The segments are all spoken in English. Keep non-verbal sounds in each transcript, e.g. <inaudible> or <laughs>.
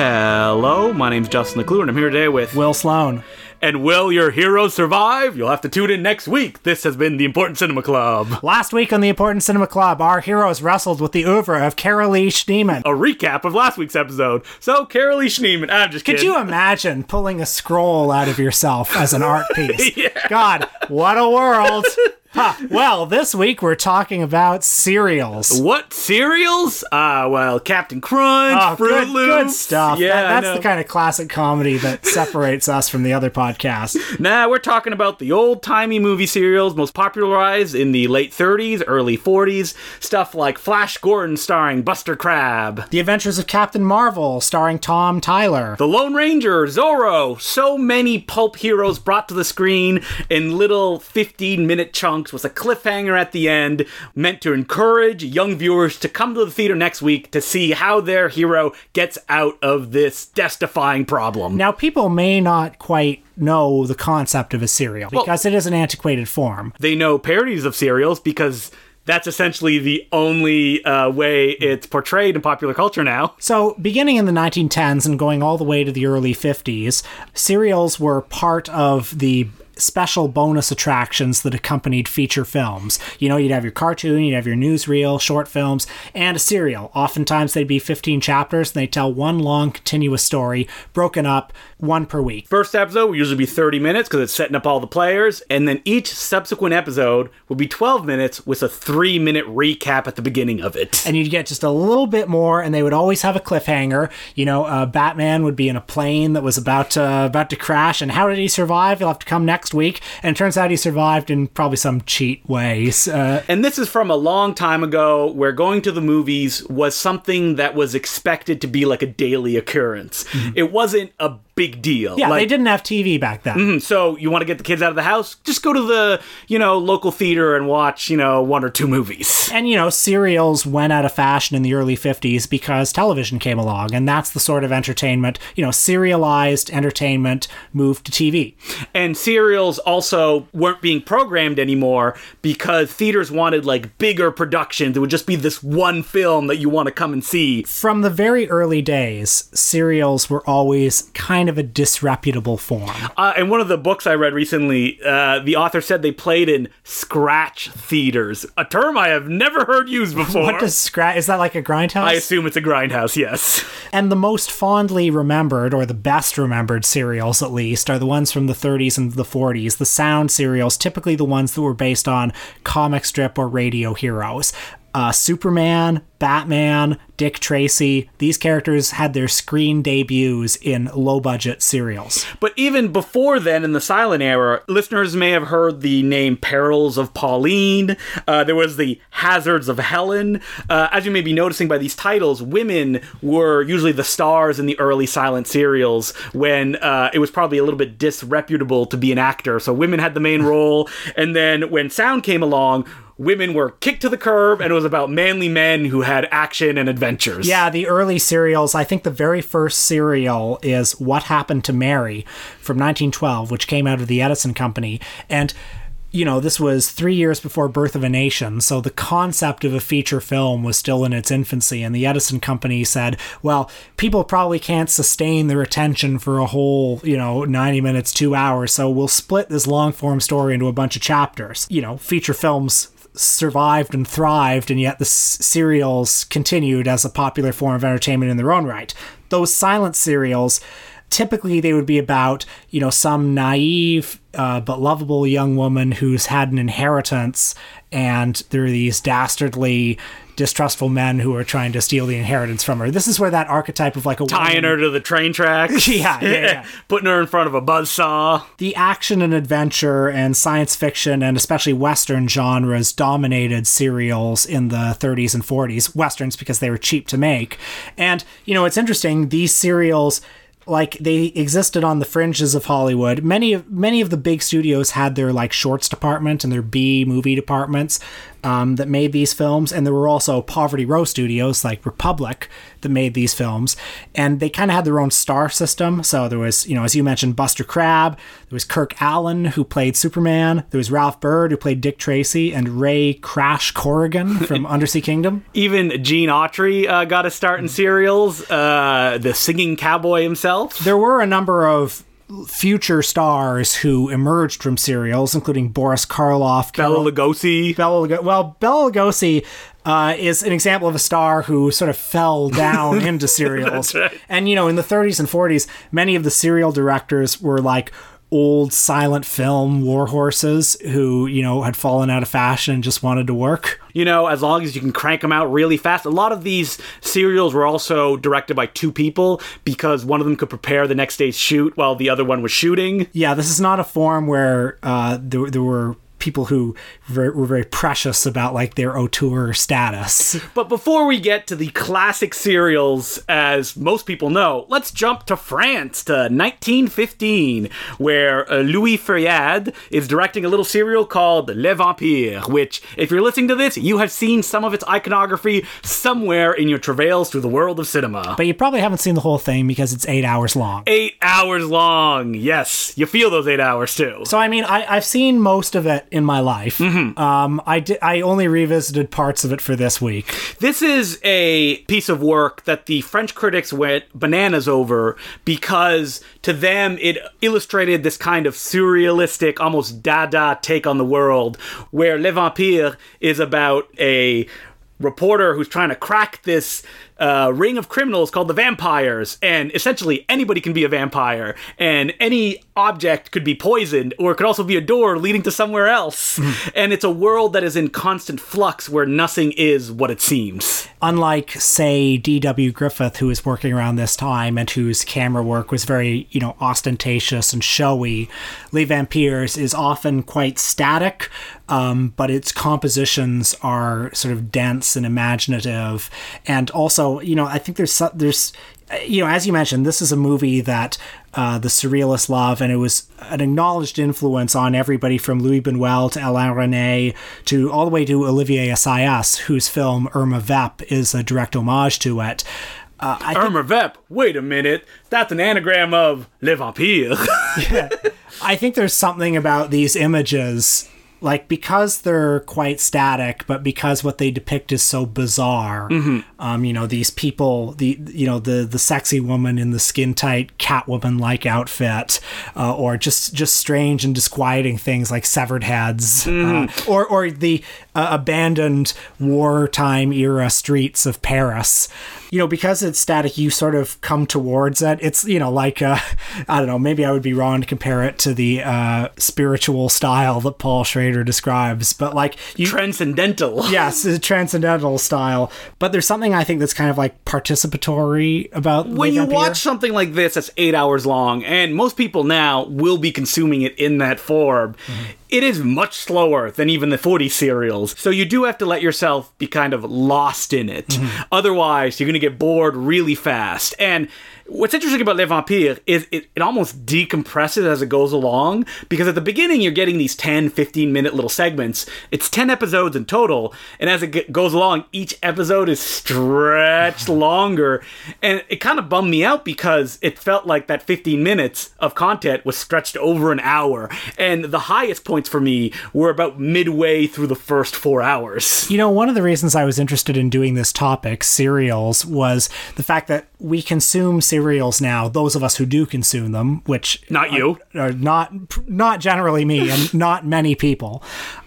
Hello, my name's Justin Decloux, and I'm here today with Will Sloan. And will your heroes survive? You'll have to tune in next week. This has been the Important Cinema Club. Last week on the Important Cinema Club, our heroes wrestled with the oeuvre of Carolee Schneemann. A recap of last week's episode. So, Carolee Schneemann, I'm just Could kidding. you imagine pulling a scroll out of yourself as an art <laughs> piece? Yeah. God, what a world! <laughs> Huh. Well, this week we're talking about cereals. What cereals? Ah, well, Captain Crunch, Oh, Fruit good, Loops. good stuff. Yeah, That- that's the kind of classic comedy that <laughs> separates us from the other podcasts. Nah, we're talking about the old timey movie serials most popularized in the late 30s, early 40s. Stuff like Flash Gordon starring Buster Crabbe, The Adventures of Captain Marvel, starring Tom Tyler. The Lone Ranger, Zorro. So many pulp heroes brought to the screen in little 15 minute chunks with a cliffhanger at the end, meant to encourage young viewers to come to the theater next week to see how their hero gets out of this death defying problem. Now, people may not quite know the concept of a serial because it is an antiquated form. they know parodies of serials because that's essentially the only uh, way it's portrayed in popular culture now. So, beginning in the 1910s and going all the way to the early 50s, serials were part of the special bonus attractions that accompanied feature films. You know, you'd have your cartoon, you'd have your newsreel, short films, and a serial. Oftentimes they'd be 15 chapters and they tell one long continuous story broken up one per week. First episode will usually be 30 minutes because it's setting up all the players, and then each subsequent episode will be 12 minutes with a three minute recap at the beginning of it. and you'd get just a little bit more and they would always have a cliffhanger you know uh, batman would be in a plane that was about to, about to crash and how did he survive he'll have to come next week. And it turns out he survived in probably some cheat ways. Uh, And this is from a long time ago where going to the movies was something that was expected to be like a daily occurrence. It wasn't a big deal. Mm-hmm. yeah like, they didn't have tv back then Mm, So you want to get the kids out of the house? Just go to the, you know, local theater and watch, you know, one or two movies. and you know serials went out of fashion in the early 50s because television came along and that's the sort of entertainment you know serialized entertainment moved to tv And serials also weren't being programmed anymore because theaters wanted like bigger productions. It would just be this one film that you want to come and see. from the very early days serials were always kind of a disreputable form Uh, in one of the books I read recently, uh, the author said they played in scratch theaters, a term I have never heard used <laughs> before. What does scratch? Is that like a grindhouse? I assume it's a grindhouse, yes. and the most fondly remembered, or the best remembered serials at least, are the ones from the 30s and the 40s. The sound serials, typically the ones that were based on comic strip or radio heroes. Uh, Superman, Batman, Dick Tracy, these characters had their screen debuts in low budget serials. But even before then, in the silent era, listeners may have heard the name Perils of Pauline. Uh, there was the Hazards of Helen. Uh, as you may be noticing by these titles, women were usually the stars in the early silent serials when uh, it was probably a little bit disreputable to be an actor. So women had the main role. And then when sound came along, women were kicked to the curb and it was about manly men who had action and adventures. Yeah, the early serials. I think the very first serial is What Happened to Mary from 1912, which came out of the Edison Company. And, you know, this was three years before Birth of a Nation. So the concept of a feature film was still in its infancy. And the Edison Company said, well, people probably can't sustain their attention for a whole, you know, 90 minutes, two hours. So we'll split this long form story into a bunch of chapters. You know, feature films survived and thrived, and yet the s- serials continued as a popular form of entertainment in their own right. Those silent serials, typically they would be about, you know, some naive uh, but lovable young woman who's had an inheritance, and there are these dastardly distrustful men who are trying to steal the inheritance from her. This is where that archetype of like a Tying woman- her to the train tracks. <laughs> Yeah, yeah, yeah. <laughs> Putting her in front of a buzzsaw. the action and adventure and science fiction and especially western genres dominated serials in the 30s and 40s westerns because they were cheap to make and you know it's interesting these serials like they existed on the fringes of Hollywood. Many of many of the big studios had their like shorts department and their B movie departments, um, that made these films, and there were also Poverty Row studios like Republic that made these films, and they kind of had their own star system. So there was, you know, as you mentioned, Buster Crabbe. There was Kirk Alyn who played Superman. There was Ralph Byrd who played Dick Tracy, and Ray Crash Corrigan from <laughs> Undersea Kingdom. Even Gene Autry uh, got a start in serials. Uh, the singing cowboy himself. There were a number of future stars who emerged from serials, including Boris Karloff, Bela Lugosi. Bela Lugosi. Well, Bela Lugosi uh, is an example of a star who sort of fell <laughs> down into serials. right. And you know, in the 30s and 40s, many of the serial directors were like old silent film war horses who you know had fallen out of fashion and just wanted to work. You know, as long as you can crank them out really fast. A lot of these serials were also directed by two people because one of them could prepare the next day's shoot while the other one was shooting. Yeah, this is not a form where uh, there, there were people who were, were very precious about like their auteur status. But before we get to the classic serials, as most people know, let's jump to France to 1915, where uh, Louis Feuillade is directing a little serial called Les Vampires, which, if you're listening to this, you have seen some of its iconography somewhere in your travails through the world of cinema. But you probably haven't seen the whole thing because it's eight hours long. Eight hours long. Yes, you feel those eight hours too. So I mean, I, I've seen most of it in my life. Um, I did. I only revisited parts of it for this week. This is a piece of work that the French critics went bananas over because to them it illustrated this kind of surrealistic, almost dada take on the world, where Le Vampire is about a reporter who's trying to crack this uh, ring of criminals called the vampires, and essentially anybody can be a vampire, and any object could be poisoned, or it could also be a door leading to somewhere else. <laughs> and it's a world that is in constant flux where nothing is what it seems. Unlike, say, D.W. Griffith, who was working around this time and whose camera work was very, you know, ostentatious and showy, Les Vampires is often quite static, um, but its compositions are sort of dense and imaginative, and also, you know, I think there's there's you know, as you mentioned, this is a movie that uh, the surrealists love, and it was an acknowledged influence on everybody from Louis Buñuel to Alain Resnais to all the way to Olivier Assayas, whose film Irma Vep is a direct homage to it. Uh, I Irma Vep, wait a minute, that's an anagram of Les Vampires. <laughs> I think there's something about these images. Like because they're quite static, but because what they depict is so bizarre, um, you know, these people, the you know the the sexy woman in the skin tight Catwoman like outfit, uh, or just just strange and disquieting things like severed heads, uh, or or the uh, abandoned wartime era streets of Paris. You know, because it's static, you sort of come towards it. It's you know like uh, <laughs> I don't know, maybe I would be wrong to compare it to the uh, spiritual style that Paul Schrader describes, but like you Transcendental. <laughs> yes, a transcendental style. But there's something I think that's kind of like participatory about When you watch something like this that's eight hours long, and most people now will be consuming it in that form, it is much slower than even the 40 serials. So you do have to let yourself be kind of lost in it. Mm-hmm. Otherwise, you're going to get bored really fast. And what's interesting about Les Vampires is it, it almost decompresses as it goes along because at the beginning you're getting these 10 15 minute little segments. It's 10 episodes in total and as it g- goes along each episode is stretched <laughs> longer. And it kind of bummed me out because it felt like that 15 minutes of content was stretched over an hour. And the highest points for me were about midway through the first four hours. You know, one of the reasons I was interested in doing this topic, serials, was the fact that we consume serials now, those of us who do consume them, which Not you. are, are not not generally me and <laughs> not many people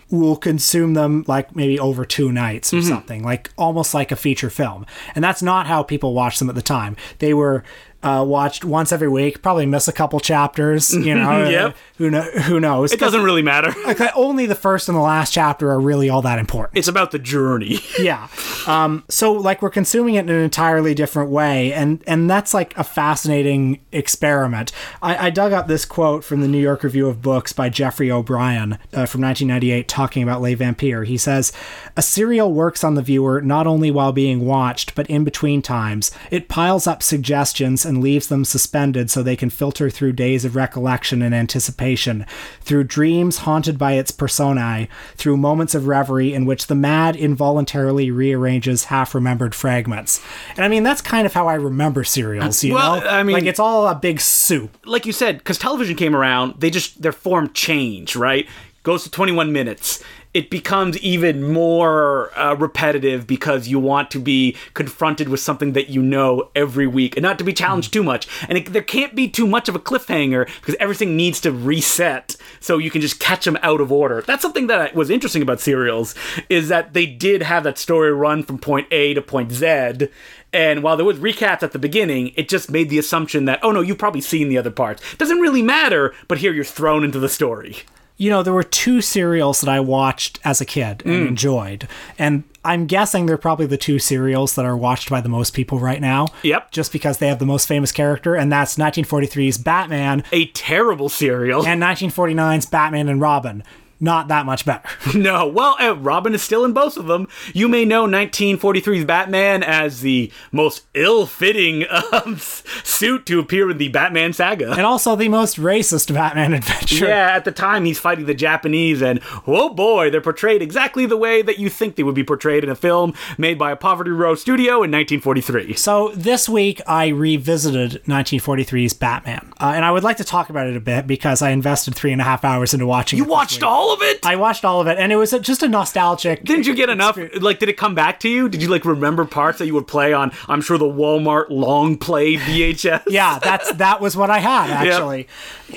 will consume them like maybe over two nights or Mm-hmm. something, like almost like a feature film. And that's not how people watched them at the time. They were uh, watched once every week, probably miss a couple chapters, you know. <laughs> Yep. Who know, who knows? it doesn't really matter <laughs> like only the first and the last chapter are really all that important it's about the journey <laughs> yeah um so like we're consuming it in an entirely different way and and that's like a fascinating experiment i, I dug up this quote from the new york review of books by geoffrey o'brien uh, from 1998 talking about les vampire he says a serial works on the viewer not only while being watched but in between times it piles up suggestions and leaves them suspended so they can filter through days of recollection and anticipation, through dreams haunted by its personae, through moments of reverie in which the mad involuntarily rearranges half remembered fragments. And I mean, that's kind of how I remember serials, you Well, know? I mean- like it's all a big soup. like you said, because television came around, they just their form changed, right? Goes to 21 minutes. It becomes even more uh, repetitive because you want to be confronted with something that you know every week and not to be challenged too much. And it, there can't be too much of a cliffhanger because everything needs to reset so you can just catch them out of order. That's something that was interesting about serials is that they did have that story run from point A to point Z. And while there was recaps at the beginning, it just made the assumption that, oh no, you've probably seen the other parts. Doesn't really matter, but here you're thrown into the story. You know, there were two serials that I watched as a kid and hmm. enjoyed. And I'm guessing they're probably the two serials that are watched by the most people right now. Yep. Just because they have the most famous character, and that's 1943's Batman A terrible serial. and 1949's Batman and Robin. Not that much better. <laughs> no, well, uh, Robin is still in both of them. You may know 1943's Batman as the most ill-fitting <laughs> um, suit to appear in the Batman saga. and also the most racist Batman <laughs> adventure. Yeah, at the time he's fighting the Japanese, and oh boy, they're portrayed exactly the way that you think they would be portrayed in a film made by a Poverty Row studio in 1943. So this week I revisited 1943's Batman, uh, and I would like to talk about it a bit because I invested three and a half hours into watching. You it this watched week. All of it? I watched all of it, and it was a, just a nostalgic. Didn't you get enough? Like, did it come back to you? Did you like remember parts that you would play on? I'm sure the Walmart long play <laughs> VHS. yeah, that's that was what I had <laughs> actually.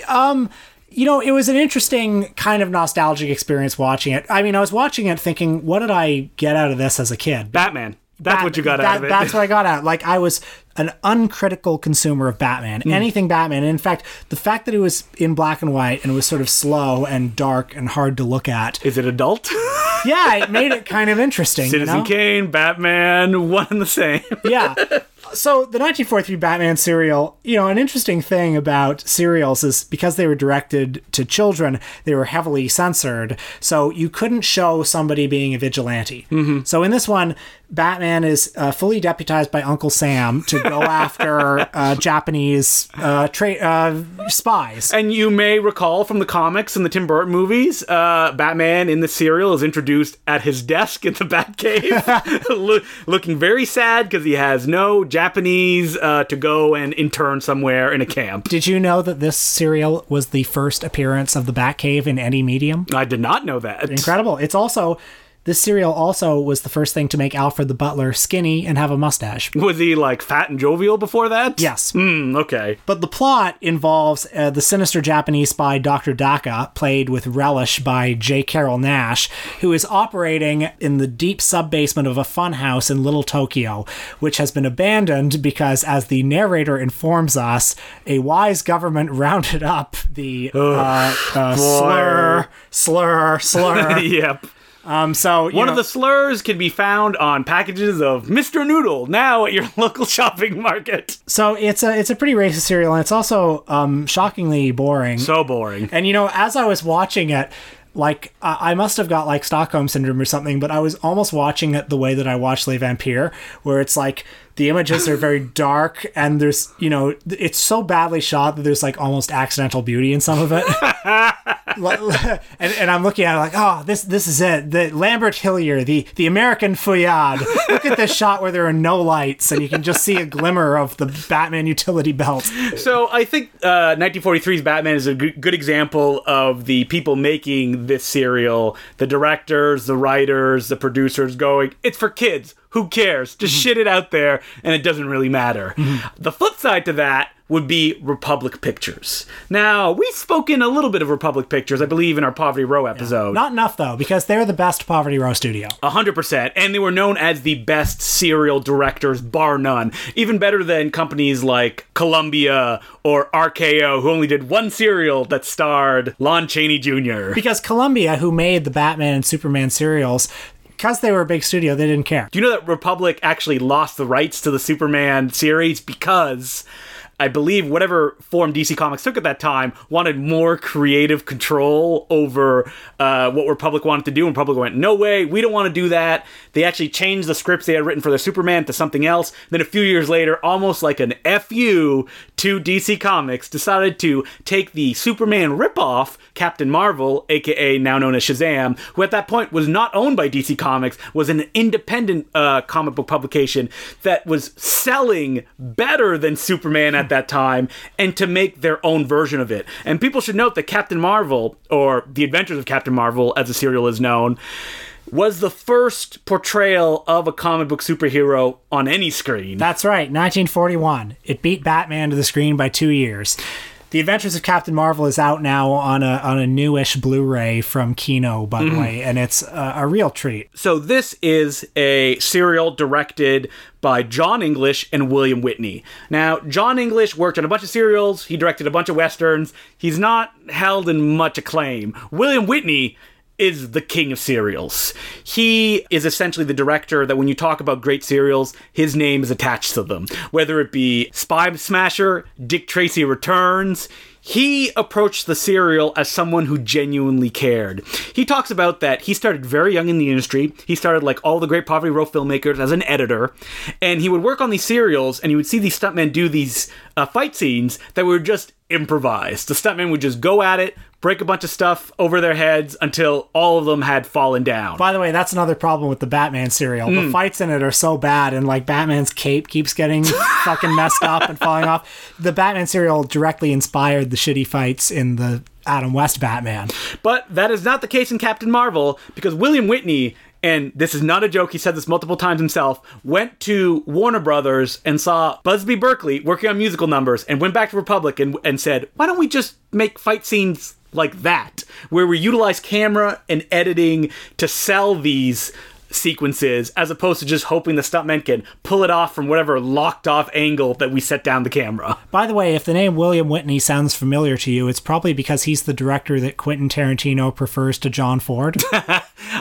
Um, you know, it was an interesting kind of nostalgic experience watching it. I mean, I was watching it thinking, what did I get out of this as a kid? Batman. That's Bat- what you got that- out of it. That's what I got out. Like I was an uncritical consumer of Batman, Hmm. anything Batman. And in fact, the fact that it was in black and white and it was sort of slow and dark and hard to look at, Is it adult? <laughs> yeah, it made it kind of interesting. Citizen you know? Kane, Batman, <laughs> one and the same. yeah. <laughs> So the 1943 Batman serial, you know, an interesting thing about serials is because they were directed to children, they were heavily censored. So you couldn't show somebody being a vigilante. Mm-hmm. So in this one, Batman is uh, fully deputized by Uncle Sam to go <laughs> after uh, Japanese uh, tra- uh, spies. And you may recall from the comics and the Tim Burton movies, uh, Batman in the serial is introduced at his desk in the Batcave, <laughs> <laughs> Lo- looking very sad because he has no Japanese uh, to go and intern somewhere in a camp. Did you know that this serial was the first appearance of the Batcave in any medium? I did not know that. Incredible. It's also this serial also was the first thing to make Alfred the Butler skinny and have a mustache. Was he like fat and jovial before that? Yes. Hmm, okay. But the plot involves uh, the sinister Japanese spy Dr. Daka, played with relish by J. Carrol Naish, who is operating in the deep sub-basement of a funhouse in Little Tokyo, which has been abandoned because, as the narrator informs us, a wise government <laughs> rounded up the uh, uh, slur, slur, slur. <laughs> yep. Um, so you One know, of the slurs can be found on packages of Mr. Noodle now at your <laughs> local shopping market. so it's a it's a pretty racist serial, and it's also um, shockingly boring. So boring. And you know, as I was watching it, like I I must have got like Stockholm syndrome or something, but I was almost watching it the way that I watch Les Vampire, where it's like the images are very dark and there's you know it's so badly shot that there's like almost accidental beauty in some of it. <laughs> <laughs> and, and I'm looking at it like, oh, this this is it. The Lambert Hillyer, the the American Feuillade. Look at this <laughs> shot where there are no lights and you can just see a glimmer of the Batman utility belt. So I think uh, 1943's Batman is a good, good example of the people making this serial, the directors, the writers, the producers going, it's for kids. Who cares? Just mm-hmm. shit it out there, and it doesn't really matter. Mm-hmm. The flip side to that would be Republic Pictures. Now, we've spoken a little bit of Republic Pictures, I believe, in our Poverty Row episode. Not enough though, because they're the best Poverty Row studio. A hundred percent, and they were known as the best serial directors, bar none. Even better than companies like Columbia or RKO, who only did one serial that starred Lon Chaney Jr. Because Columbia, who made the Batman and Superman serials, because they were a big studio, they didn't care. Do you know that Republic actually lost the rights to the Superman series because I believe whatever form DC Comics took at that time wanted more creative control over uh, what Republic wanted to do, and Republic went, "No way, we don't want to do that." They actually changed the scripts they had written for their Superman to something else. Then a few years later, almost like an fu to DC Comics, decided to take the Superman ripoff, Captain Marvel, aka now known as Shazam, who at that point was not owned by DC Comics, was an independent uh, comic book publication that was selling better than Superman at that time, and to make their own version of it. And people should note that Captain Marvel, or The Adventures of Captain Marvel, as the serial is known, was the first portrayal of a comic book superhero on any screen. That's right, 1941. It beat Batman to the screen by two years. The Adventures of Captain Marvel is out now on a on a newish Blu-ray from Kino, by the mm-hmm. way, and it's a, a real treat. So this is a serial directed by John English and William Witney. Now, John English worked on a bunch of serials, he directed a bunch of westerns. He's not held in much acclaim. William Witney is the king of serials. He is essentially the director that when you talk about great serials, his name is attached to them. Whether it be Spy Smasher, Dick Tracy Returns, he approached the serial as someone who genuinely cared. He talks about that he started very young in the industry. He started like all the great Poverty Row filmmakers as an editor, and he would work on these serials and he would see these stuntmen do these uh, fight scenes that were just improvised. The stuntmen would just go at it, break a bunch of stuff over their heads until all of them had fallen down. By the way, that's another problem with the Batman serial. The hmm. fights in it are so bad, and like Batman's cape keeps getting <laughs> fucking messed up and falling off. The Batman serial directly inspired the shitty fights in the Adam West Batman. But that is not the case in Captain Marvel because William Witney, and this is not a joke, he said this multiple times himself, went to Warner Brothers and saw Busby Berkeley working on musical numbers and went back to Republic and, and said, why don't we just make fight scenes like that, where we utilize camera and editing to sell these sequences as opposed to just hoping the stuntmen can pull it off from whatever locked off angle that we set down the camera. By the way, if the name William Witney sounds familiar to you, it's probably because he's the director that Quentin Tarantino prefers to John Ford. <laughs>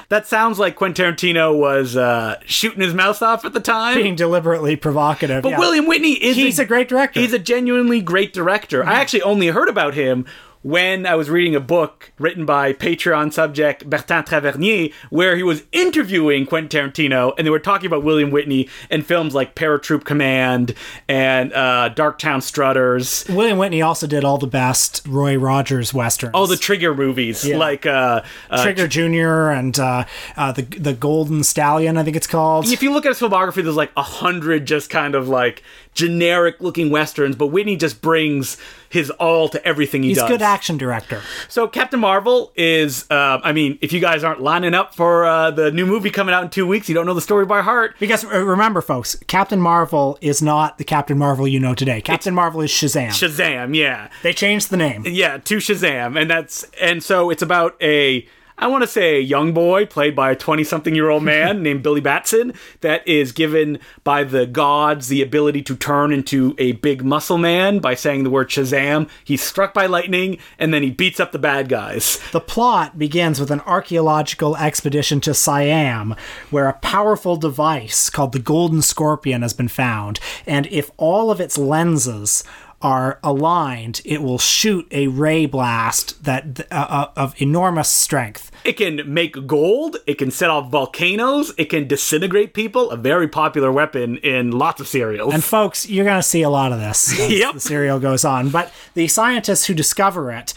That sounds like Quentin Tarantino was uh, shooting his mouth off at the time. being deliberately provocative. But yeah. William Witney is He's a great director. He's a genuinely great director. I actually only heard about him when I was reading a book written by Patreon subject Bertrand Tavernier, where he was interviewing Quentin Tarantino, and they were talking about William Witney and films like Paratroop Command and uh, Darktown Strutters. William Witney also did all the best Roy Rogers westerns. All the Trigger movies, like uh, uh, Trigger Jr. and uh, uh, the the Golden Stallion, I think it's called. if you look at his filmography, there's like a hundred just kind of like generic looking westerns, but Witney just brings his all to everything he does. He's a good action director. So Captain Marvel is, uh, I mean, if you guys aren't lining up for uh, the new movie coming out in two weeks, you don't know the story by heart. Because uh, remember, folks, Captain Marvel is not the Captain Marvel you know today. Captain Marvel is Shazam. Shazam, yeah, they changed the name. yeah, to Shazam, and that's and so it's about a. I want to say a young boy played by a 20 something year old man named Billy Batson that is given by the gods the ability to turn into a big muscle man by saying the word Shazam. He's struck by lightning and then he beats up the bad guys. The plot begins with an archaeological expedition to Siam, where a powerful device called the Golden Scorpion has been found, and if all of its lenses are aligned, it will shoot a ray blast that uh, uh, of enormous strength. It can make gold, it can set off volcanoes, it can disintegrate people, a very popular weapon in lots of serials. And folks, you're going to see a lot of this as <laughs> Yep. the serial goes on. But the scientists who discover it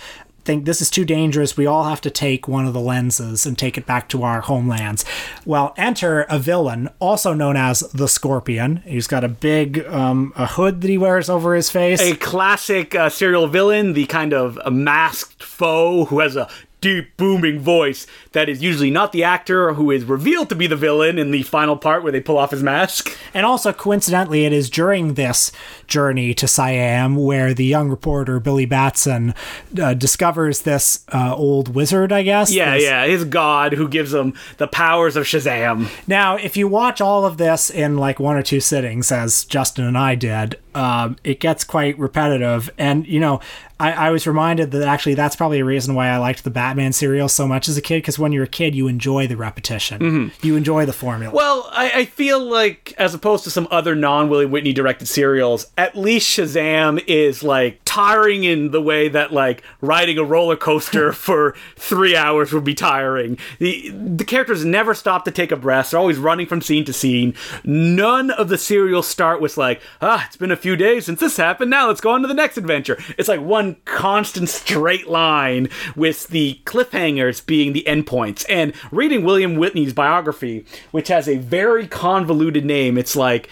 think this is too dangerous. We all have to take one of the lenses and take it back to our homelands. Well, enter a villain, also known as the Scorpion. He's got a big um, a hood that he wears over his face. a classic uh, serial villain, the kind of masked foe who has a deep booming voice that is usually not the actor who is revealed to be the villain in the final part where they pull off his mask. And also, coincidentally, it is during this journey to Siam where the young reporter Billy Batson uh, discovers this uh, old wizard, I guess. Yeah, this- yeah, his god who gives him the powers of Shazam. Now, if you watch all of this in like one or two sittings, as Justin and I did, um, it gets quite repetitive. And, you know, I, I, was reminded that actually that's probably a reason why I liked the Batman serial so much as a kid, because when you're a kid, you enjoy the repetition. Mm-hmm. You enjoy the formula. Well, I, I, feel like, as opposed to some other non William Witney directed serials, at least Shazam is like tiring in the way that like riding a roller coaster <laughs> for three hours would be tiring. The, the characters never stop to take a breath, they're always running from scene to scene. None of the serials start with like, ah, it's been a few days since this happened, now let's go on to the next adventure. It's like one constant straight line with the cliffhangers being the endpoints. And reading William Witney's biography, which has a very convoluted name, it's like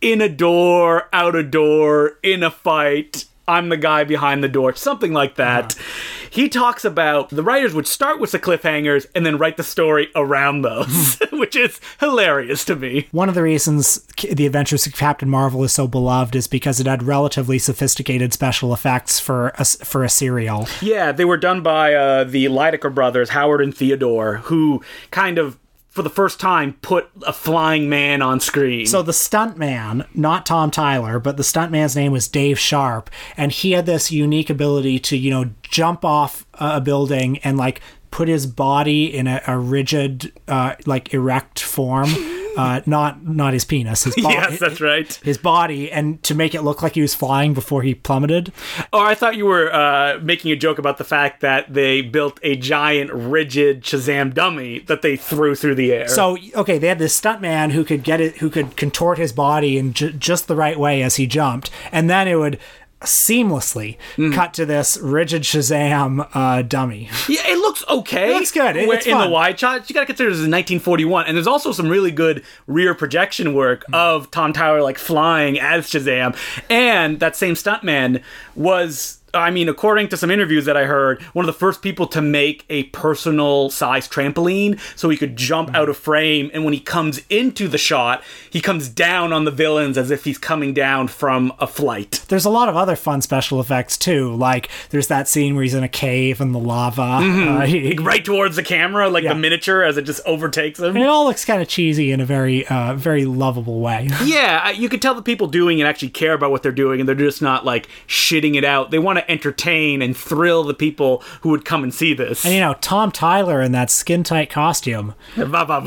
in a door, out a door, in a fight, I'm the guy behind the door, something like that. Uh-huh. He talks about the writers would start with the cliffhangers and then write the story around those, <laughs> which is hilarious to me. One of the reasons The Adventures of Captain Marvel is so beloved is because it had relatively sophisticated special effects for a, for a serial. Yeah, they were done by uh, the Lydecker brothers, Howard and Theodore, who kind of for the first time put a flying man on screen. So the stuntman, not Tom Tyler, but the stuntman's name was Dave Sharpe, and he had this unique ability to, you know, jump off a building and like put his body in a, a rigid, uh, like erect form <laughs> uh, not not his penis. His <laughs> body, yes, that's right. His body, and to make it look like he was flying before he plummeted. Oh, I thought you were uh, making a joke about the fact that they built a giant, rigid Shazam dummy that they threw through the air. So, okay, they had this stuntman who could get it, who could contort his body in ju- just the right way as he jumped, and then it would seamlessly mm. cut to this rigid Shazam uh, dummy. Yeah, it looks okay. It looks good. It, it's in fun. the wide shot, you got to consider this is 1941, and there's also some really good rear projection work mm. of Tom Tyler like flying as Shazam, and that same stuntman was I mean, according to some interviews that I heard, one of the first people to make a personal size trampoline so he could jump out of frame. And when he comes into the shot, he comes down on the villains as if he's coming down from a flight. There's a lot of other fun special effects too. Like there's that scene where he's in a cave and the lava. Mm-hmm. Uh, he, <laughs> right towards the camera, like yeah. the miniature as it just overtakes him. And it all looks kind of cheesy in a very, uh, very lovable way. <laughs> yeah, you could tell the people doing it actually care about what they're doing and they're just not like shitting it out. They want to entertain and thrill the people who would come and see this. And you know, Tom Tyler in that skin tight costume.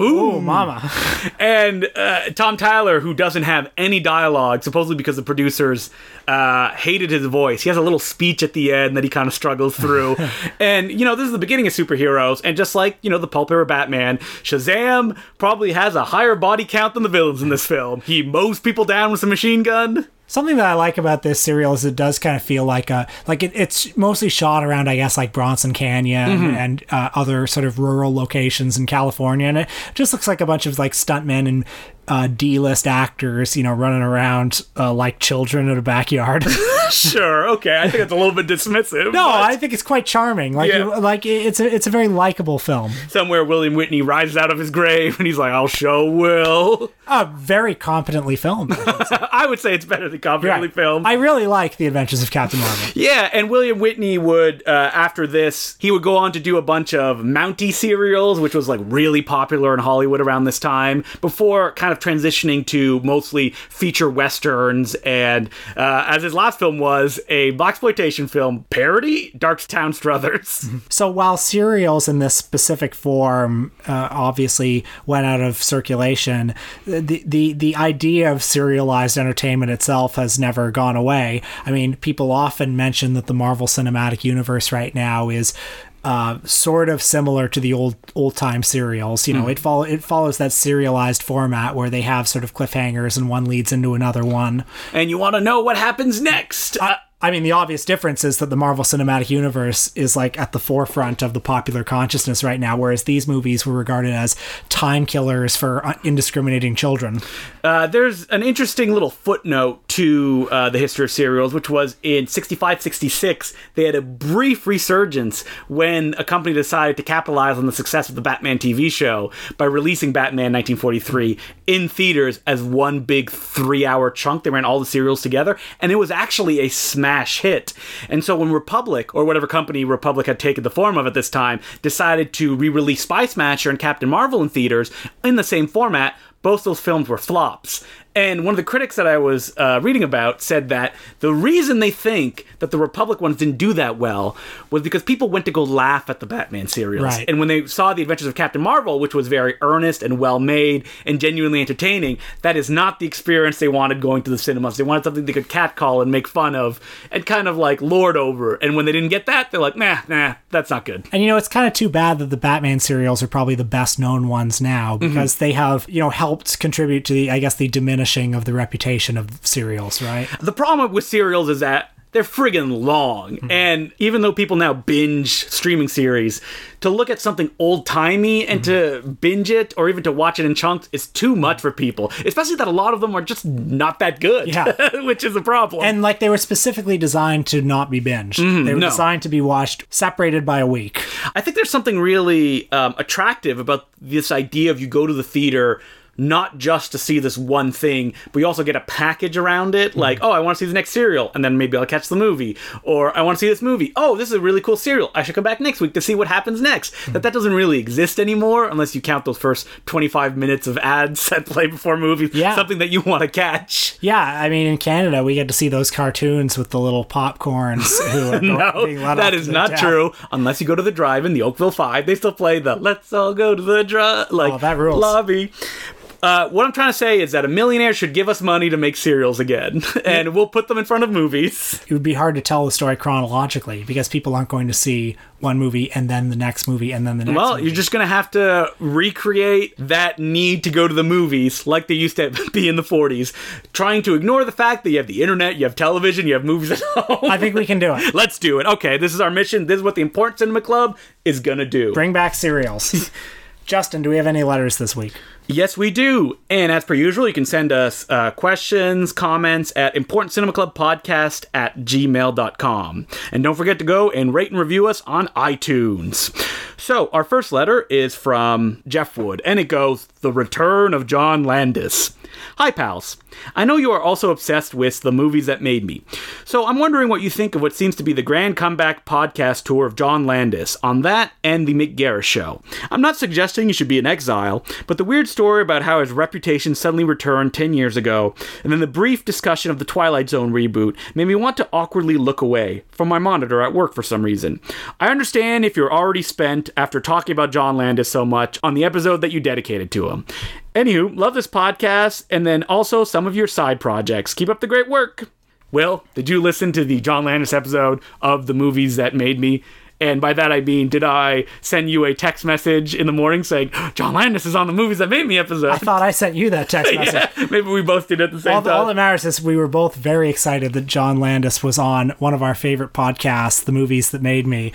Oh, mama. <laughs> and uh, Tom Tyler, who doesn't have any dialogue, supposedly because the producers uh, hated his voice. He has a little speech at the end that he kind of struggles through. <laughs> and, you know, this is the beginning of superheroes. And just like, you know, the Pulp Era Batman, Shazam probably has a higher body count than the villains in this film. He mows people down with a machine gun. Something that I like about this serial is it does kind of feel like a like it, it's mostly shot around I guess like Bronson Canyon mm-hmm. and uh, other sort of rural locations in California, and it just looks like a bunch of like stuntmen and uh, D-list actors, you know, running around uh, like children in a backyard. <laughs> sure, okay. I think it's a little bit dismissive. No. I think it's quite charming. Like, yeah. like it's a it's a very likable film. Somewhere William Witney rises out of his grave and he's like, "I'll show Will." Uh, very competently filmed. I, <laughs> I would say it's better than competently right. filmed. I really like The Adventures of Captain Marvel. Yeah, and William Witney would uh, after this he would go on to do a bunch of Mountie serials, which was like really popular in Hollywood around this time. Before kind of transitioning to mostly feature westerns, and uh, as his last film was a exploitation film parody, Darktown Strutters. <laughs> So while serials in this specific form uh, obviously went out of circulation, the, the the idea of serialized entertainment itself has never gone away. I mean, people often mention that the Marvel Cinematic Universe right now is uh, sort of similar to the old old time serials. You know, mm. it follow it follows that serialized format where they have sort of cliffhangers and one leads into another one. And you want to know what happens next. I mean, the obvious difference is that the Marvel Cinematic Universe is like at the forefront of the popular consciousness right now, whereas these movies were regarded as time killers for indiscriminating children. Uh, there's an interesting little footnote to uh, the history of serials, which was in 65 66, they had a brief resurgence when a company decided to capitalize on the success of the Batman TV show by releasing Batman 1943 in theaters as one big three hour chunk. They ran all the serials together, and it was actually a smash smash hit. And so when Republic, or whatever company Republic had taken the form of at this time, decided to re release Spy Smasher and Captain Marvel in theaters in the same format, both those films were flops. And one of the critics that I was uh, reading about said that the reason they think that the Republic ones didn't do that well was because people went to go laugh at the Batman serials. Right. And when they saw the Adventures of Captain Marvel, which was very earnest and well made and genuinely entertaining, that is not the experience they wanted going to the cinemas. They wanted something they could catcall and make fun of and kind of like lord over. And when they didn't get that, they're like, nah, nah, that's not good. And you know, it's kind of too bad that the Batman serials are probably the best known ones now Mm-hmm. because they have, you know, helped contribute to the, I guess, the diminishing of the reputation of serials, right? The problem with serials is that they're friggin' long. And even though people now binge streaming series, to look at something old timey and to binge it or even to watch it in chunks is too much for people. Especially that a lot of them are just not that good. Yeah. <laughs> which is a problem. And like they were specifically designed to not be binged. they were Mm-hmm. no. designed to be watched separated by a week. I think there's something really um, attractive about this idea of you go to the theater not just to see this one thing, but you also get a package around it. Like, hmm. oh, I want to see the next serial, and then maybe I'll catch the movie. Or I want to see this movie. Oh, this is a really cool serial. I should come back next week to see what happens next. That hmm. that doesn't really exist anymore, unless you count those first 25 minutes of ads <laughs> that play before movies. Yeah. Something that you want to catch. Yeah, I mean, in Canada, we get to see those cartoons with the little popcorns who are <laughs> No, that is not death. true. Unless you go to the drive-in, the Oakville Five, they still play the "Let's all go to the drive" like Oh, that rules. lobby. Uh, what I'm trying to say is that a millionaire should give us money to make serials again, <laughs> and we'll put them in front of movies. It would be hard to tell the story chronologically because people aren't going to see one movie and then the next movie and then the next Well, movie. you're just gonna have to recreate that need to go to the movies like they used to <laughs> be in the 40s, trying to ignore the fact that you have the internet, you have television, you have movies at <laughs> home. I think we can do it. Let's do it. Okay, this is our mission. This is what the Important Cinema Club is gonna do. Bring back cereals. Justin, do we have any letters this week? Yes, we do. And as per usual, you can send us uh, questions, comments at importantcinemaclubpodcast at gmail.com. And don't forget to go and rate and review us on iTunes. So, our first letter is from Jeff Wood, and it goes The Return of John Landis. Hi, pals. I know you are also obsessed with the movies that made me. So I'm wondering what you think of what seems to be the grand comeback podcast tour of John Landis on that and the Mick Garris show. I'm not suggesting you should be in exile, but the weird story about how his reputation suddenly returned 10 years ago, and then the brief discussion of the Twilight Zone reboot made me want to awkwardly look away from my monitor at work for some reason. I understand if you're already spent after talking about John Landis so much on the episode that you dedicated to him. Anywho, love this podcast and then also some of your side projects. Keep up the great work. Will, did you listen to the John Landis episode of the movies that made me? And by that I mean, did I send you a text message in the morning saying, oh, John Landis is on the movies that made me episode? I thought I sent you that text <laughs> message. yeah, maybe we both did at the same All, time. all that matters is we were both very excited that John Landis was on one of our favorite podcasts, The Movies That Made Me.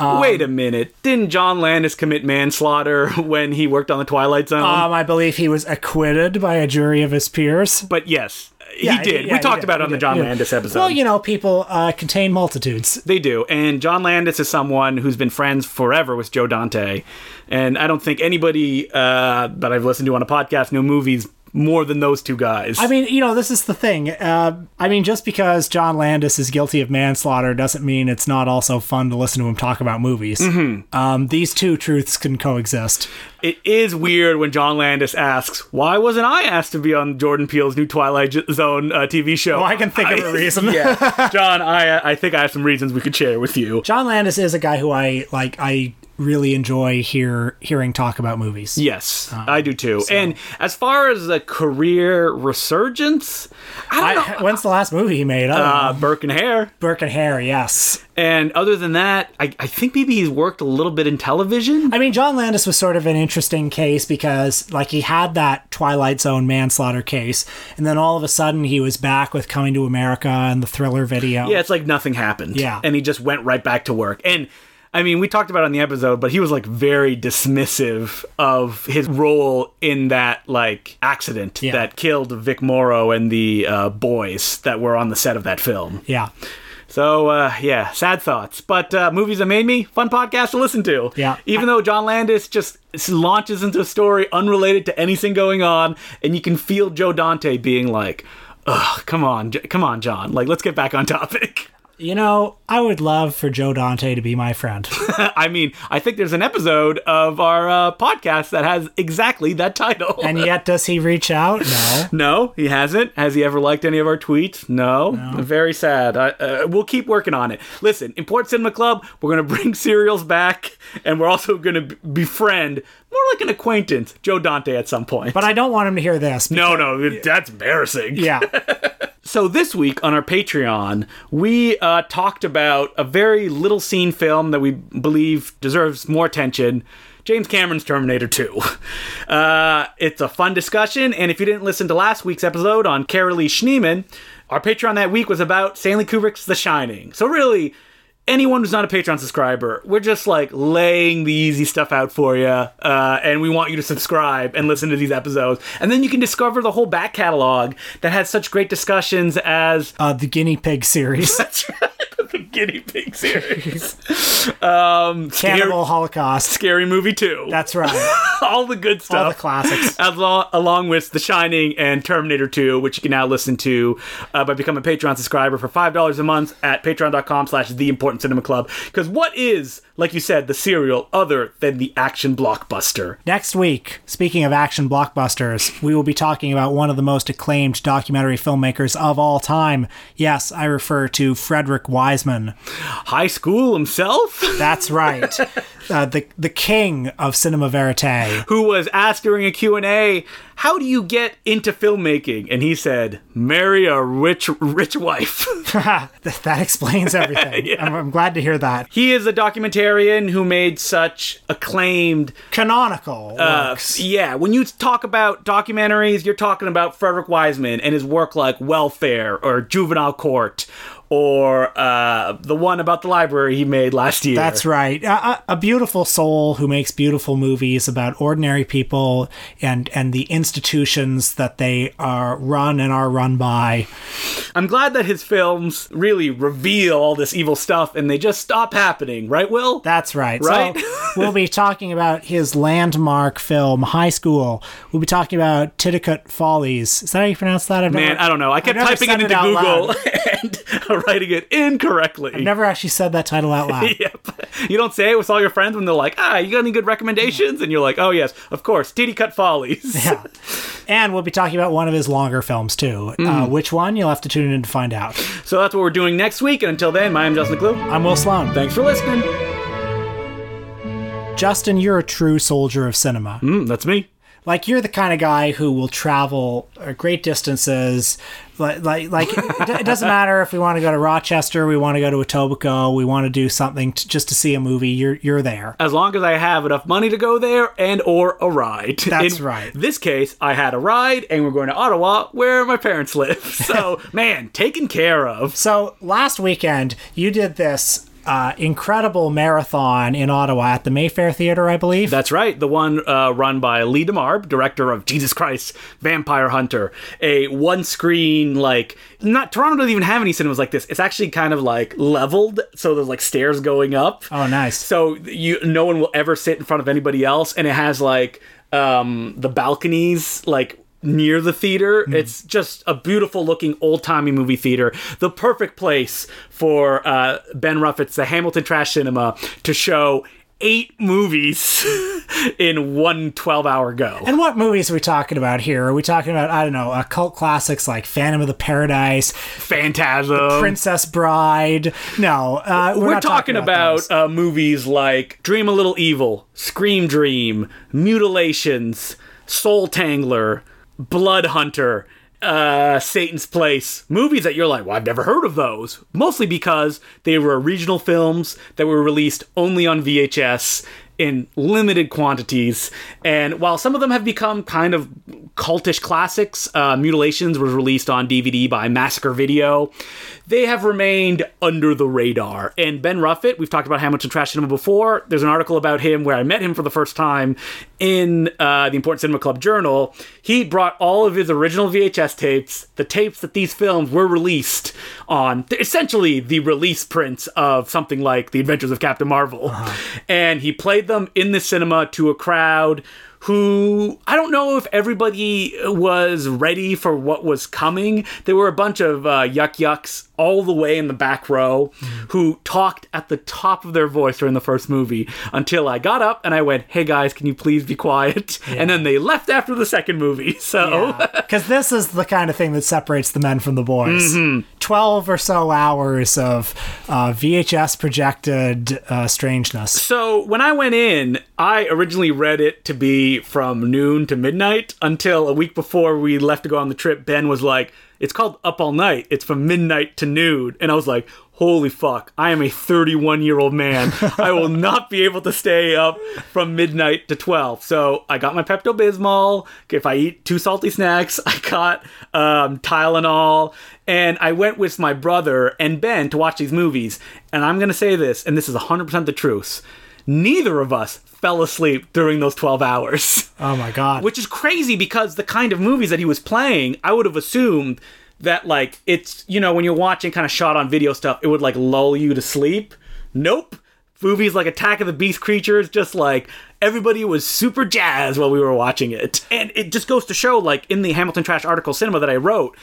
Wait a minute. Didn't John Landis commit manslaughter <laughs> when he worked on the Twilight Zone? Um, I believe he was acquitted by a jury of his peers. but yes, Yeah, he did. yeah, we talked did, about it on the John did. Landis episode. Well, you know, people uh, contain multitudes. They do. And John Landis is someone who's been friends forever with Joe Dante. And I don't think anybody uh, that I've listened to on a podcast knew movies more than those two guys. I mean, you know, this is the thing. Uh, I mean, just because John Landis is guilty of manslaughter doesn't mean it's not also fun to listen to him talk about movies. Mm-hmm. Um, these two truths can coexist. it is weird when John Landis asks, "Why wasn't I asked to be on Jordan Peele's new Twilight Zone uh, TV show?" Oh, I can think of a reason. <laughs> yeah, <laughs> John, I I think I have some reasons we could share with you. John Landis is a guy who I like. I really enjoy hear hearing talk about movies. Yes, I do too. And as far as a career resurgence, I don't I, know. when's the last movie he made? Uh, know. Burke and Hare. Burke and Hare, yes. And other than that, I, I think maybe he's worked a little bit in television. I mean, John Landis was sort of an interesting case because, like, he had that Twilight Zone manslaughter case, and then all of a sudden he was back with Coming to America and the thriller video. Yeah, it's like nothing happened. Yeah. And he just went right back to work. And I mean, we talked about it on the episode, but he was like very dismissive of his role in that like accident Yeah. that killed Vic Morrow and the uh, boys that were on the set of that film. Yeah. So uh, yeah, sad thoughts. But uh, movies that made me fun podcast to listen to. Yeah. Even though John Landis just launches into a story unrelated to anything going on, and you can feel Joe Dante being like, "Ugh, come on, come on, John. Like, let's get back on topic." <laughs> You know, I would love for Joe Dante to be my friend. <laughs> I mean, I think there's an episode of our uh, podcast that has exactly that title. and yet, does he reach out? No. <laughs> no, he hasn't. Has he ever liked any of our tweets? No. Very sad. I, uh, we'll keep working on it. Listen, Import Cinema Club, we're going to bring <laughs> serials back, and we're also going to befriend, more like an acquaintance, Joe Dante at some point. But I don't want him to hear this. no, no, that's embarrassing. Yeah. So this week on our Patreon, we uh, talked about a very little seen film that we believe deserves more attention. James Cameron's Terminator 2. <laughs> Uh, it's a fun discussion, and if you didn't listen to last week's episode on Carolee Schneemann, our Patreon that week was about Stanley Kubrick's The Shining. So really, anyone who's not a Patreon subscriber, we're just like laying the easy stuff out for you, uh, and we want you to subscribe and listen to these episodes, and then you can discover the whole back catalog that has such great discussions as Uh, the guinea pig series. <laughs> that's right, the guinea pig series, um, scary, Cannibal Holocaust. scary movie two, That's right. <laughs> all the good stuff, All the classics. as lo- along with The Shining and Terminator 2, which you can now listen to uh, by becoming a Patreon subscriber for $5 a month at patreon.com slash The Important Cinema Club. Because what is, like you said, the serial other than the action blockbuster? Next week, speaking of action blockbusters, we will be talking about one of the most acclaimed documentary filmmakers of all time. Yes, I refer to Frederick Wiseman. High School himself? That's right. uh, the the king of cinema verite. Who was asked during a Q&A, how do you get into filmmaking? And he said, marry a rich, rich wife. <laughs> <laughs> that explains <laughs> everything. I'm, I'm glad to hear that. he is a documentarian who made such acclaimed Canonical Uh, works. yeah, when you talk about documentaries, you're talking about Frederick Wiseman and his work like Welfare or Juvenile Court or uh, the one about the library he made last year. That's right. A, a- beautiful soul who makes beautiful movies about ordinary people and and the institutions that they are run and are run by. I'm glad that his films really reveal all this evil stuff and they just stop happening, right, Will? That's right. Right? So <laughs> we'll be talking about his landmark film, High School. We'll be talking about Titicut Follies. Is that how you pronounce that? I've Man, never, I don't know. I kept typing it into Google <laughs> and writing it incorrectly. I've never actually said that title out loud. <laughs> Yep. You don't say it with all your friends when they're like, ah, you got any good recommendations? And you're like, oh, yes, of course, Titty Cut Follies. <laughs> Yeah. And we'll be talking about one of his longer films too. Mm. Uh, which one? You'll have to tune in to find out. So that's what we're doing next week. And until then, my name's Justin Decloux. I'm Will Sloan. Thanks for listening. Justin, you're a true soldier of cinema. Mm, that's me. Like you're the kind of guy who will travel uh, great distances. Like, like, like it, it doesn't matter if we want to go to Rochester, we want to go to Etobicoke, we want to do something to, just to see a movie. You're you're there. As long as I have enough money to go there and or a ride. That's In right. This case, I had a ride and we're going to Ottawa where my parents live. <laughs> So, man, taken care of. So last weekend you did this uh, incredible marathon in Ottawa at the Mayfair Theater, I believe. That's right, the one uh, run by Lee Demarbre, director of Jesus Christ, Vampire Hunter. A one screen, like, not Toronto doesn't even have any cinemas like this. It's actually kind of like leveled, so there's like stairs going up. oh, nice. So you, no one will ever sit in front of anybody else, and it has like um, the balconies, like near the theater. It's just a beautiful looking old timey movie theater. The perfect place for uh, Ben Ruffett's The Hamilton Trash Cinema to show eight movies <laughs> in one 12 hour go. And what movies are we talking about here? Are we talking about I don't know, uh, cult classics like Phantom of the Paradise, Phantasm. Princess Bride? No, uh, we're, We're not talking, those. about, uh, movies like Dream a Little Evil, Scream Dream, Mutilations, Soul Tangler, Blood Hunter, uh, Satan's Place. Movies that you're like, well, I've never heard of those. Mostly because they were regional films that were released only on VHS in limited quantities. And while some of them have become kind of cultish classics, uh, Mutilations was released on DVD by Massacre Video. They have remained under the radar. And Ben Ruffett, we've talked about Hamilton Trash Cinema before. There's an article about him where I met him for the first time in uh, the Important Cinema Club Journal. He brought all of his original VHS tapes, the tapes that these films were released on, essentially the release prints of something like The Adventures of Captain Marvel. And he played them in the cinema to a crowd who I don't know if everybody was ready for what was coming. There were a bunch of uh, yuck yucks all the way in the back row who talked at the top of their voice during the first movie until I got up and I went, "Hey guys, can you please be quiet?" And then they left after the second movie. <laughs> So Because this is the kind of thing that separates the men from the boys. Mm-hmm. 12 or so hours of uh, VHS projected uh, strangeness. So when I went in, I originally read it to be from noon to midnight until a week before we left to go on the trip. Ben was like, "It's called Up All Night. It's from midnight to noon," and I was like. Holy fuck, I am a 31 year old man. I will <laughs> not be able to stay up from midnight to 12. So I got my Pepto Bismol. If I eat two salty snacks, <laughs> I got um, Tylenol. And I went with my brother and Ben to watch these movies. And I'm going to say this, and this is 100% the truth neither of us fell asleep during those 12 hours. Oh my god. Which is crazy because the kind of movies that he was playing, I would have assumed that, like, it's, you know, when you're watching kind of shot on video stuff, it would, like, lull you to sleep. Nope. Movies like Attack of the Beast Creatures, just like everybody was super jazzed while we were watching it. And it just goes to show, like, in the Hamilton Trash article cinema that I wrote,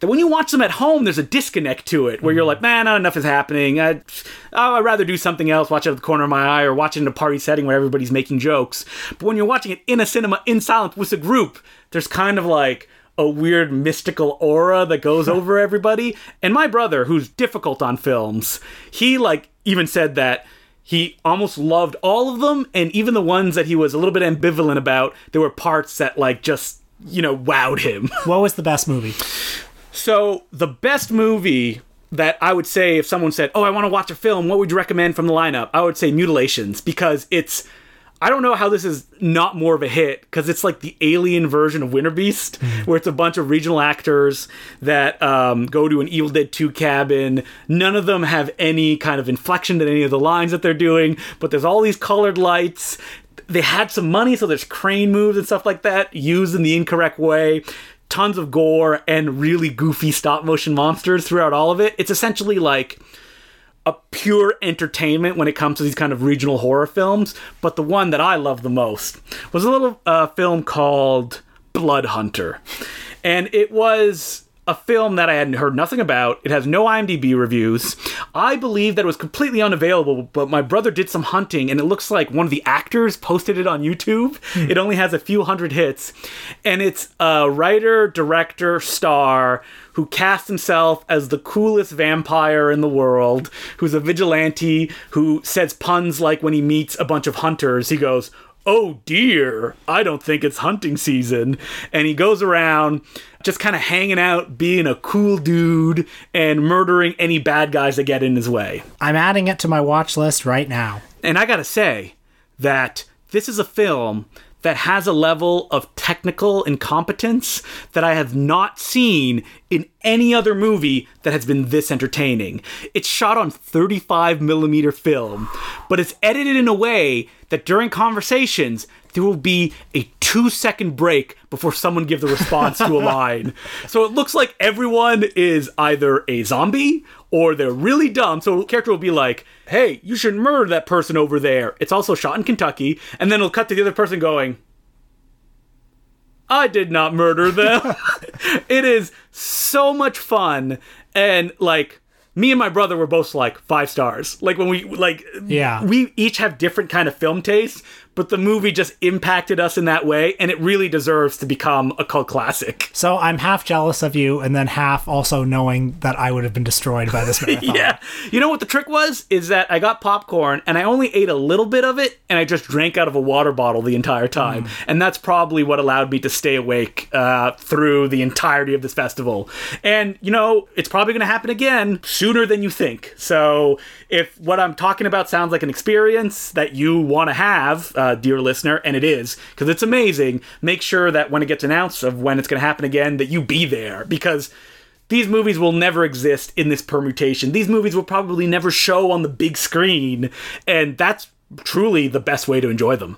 that when you watch them at home, there's a disconnect to it where you're mm-hmm. like, man, not enough is happening. I, oh, I'd rather do something else, watch it out of the corner of my eye, or watch it in a party setting where everybody's making jokes. But when you're watching it in a cinema, in silence, with a group, there's kind of like a weird mystical aura that goes <laughs> over everybody. And my brother, who's difficult on films, he like even said that he almost loved all of them, and even the ones that he was a little bit ambivalent about, there were parts that like just you know wowed him. <laughs> what was the best movie? So the best movie that I would say if someone said, "Oh, I want to watch a film, what would you recommend from the lineup?" I would say Mutilations because it's I don't know how this is not more of a hit because it's like the alien version of Winter Beast, where it's a bunch of regional actors that um, go to an Evil Dead 2 cabin. None of them have any kind of inflection to any of the lines that they're doing, but there's all these colored lights. They had some money, so there's crane moves and stuff like that used in the incorrect way tons of gore and really goofy stop motion monsters throughout all of it. It's essentially like a pure entertainment when it comes to these kind of regional horror films. But the one that I love the most was a little uh, film called Blood Hunter. And it was a film that I had heard nothing about. It has no IMDb reviews. I believe that it was completely unavailable, but my brother did some hunting and it looks like one of the actors posted it on YouTube. Hmm. It only has a few hundred hits. And it's a writer, director, star who casts himself as the coolest vampire in the world, who's a vigilante who says puns like when he meets a bunch of hunters, he goes, oh dear, I don't think it's hunting season. And he goes around just kind of hanging out, being a cool dude, and murdering any bad guys that get in his way. I'm adding it to my watch list right now. And I gotta say that this is a film that has a level of technical incompetence that I have not seen in any other movie that has been this entertaining. It's shot on 35 millimeter film, but it's edited in a way that during conversations, there will be a two second break before someone gives a response to a <laughs> line. So it looks like everyone is either a zombie or they're really dumb. So a character will be like, hey, you should murder that person over there. It's also shot in Kentucky. And then it'll cut to the other person going, I did not murder them. <laughs> it is so much fun. And like, me and my brother were both like five stars. Like when we like Yeah. we each have different kind of film tastes, but the movie just impacted us in that way and it really deserves to become a cult classic. <laughs> So I'm half jealous of you, and then half also knowing that I would have been destroyed by this <laughs> marathon. Yeah. You know what the trick was? Is that I got popcorn and I only ate a little bit of it and I just drank out of a water bottle the entire time. And that's probably what allowed me to stay awake uh, through the entirety of this festival. And, you know, it's probably going to happen again sooner than you think. So if what I'm talking about sounds like an experience that you want to have, uh, dear listener, and it is, because it's amazing, make sure that when it gets announced of when it's going to happen again, that you be there. Because these movies will never exist in this permutation. These movies will probably never show on the big screen, and that's truly the best way to enjoy them.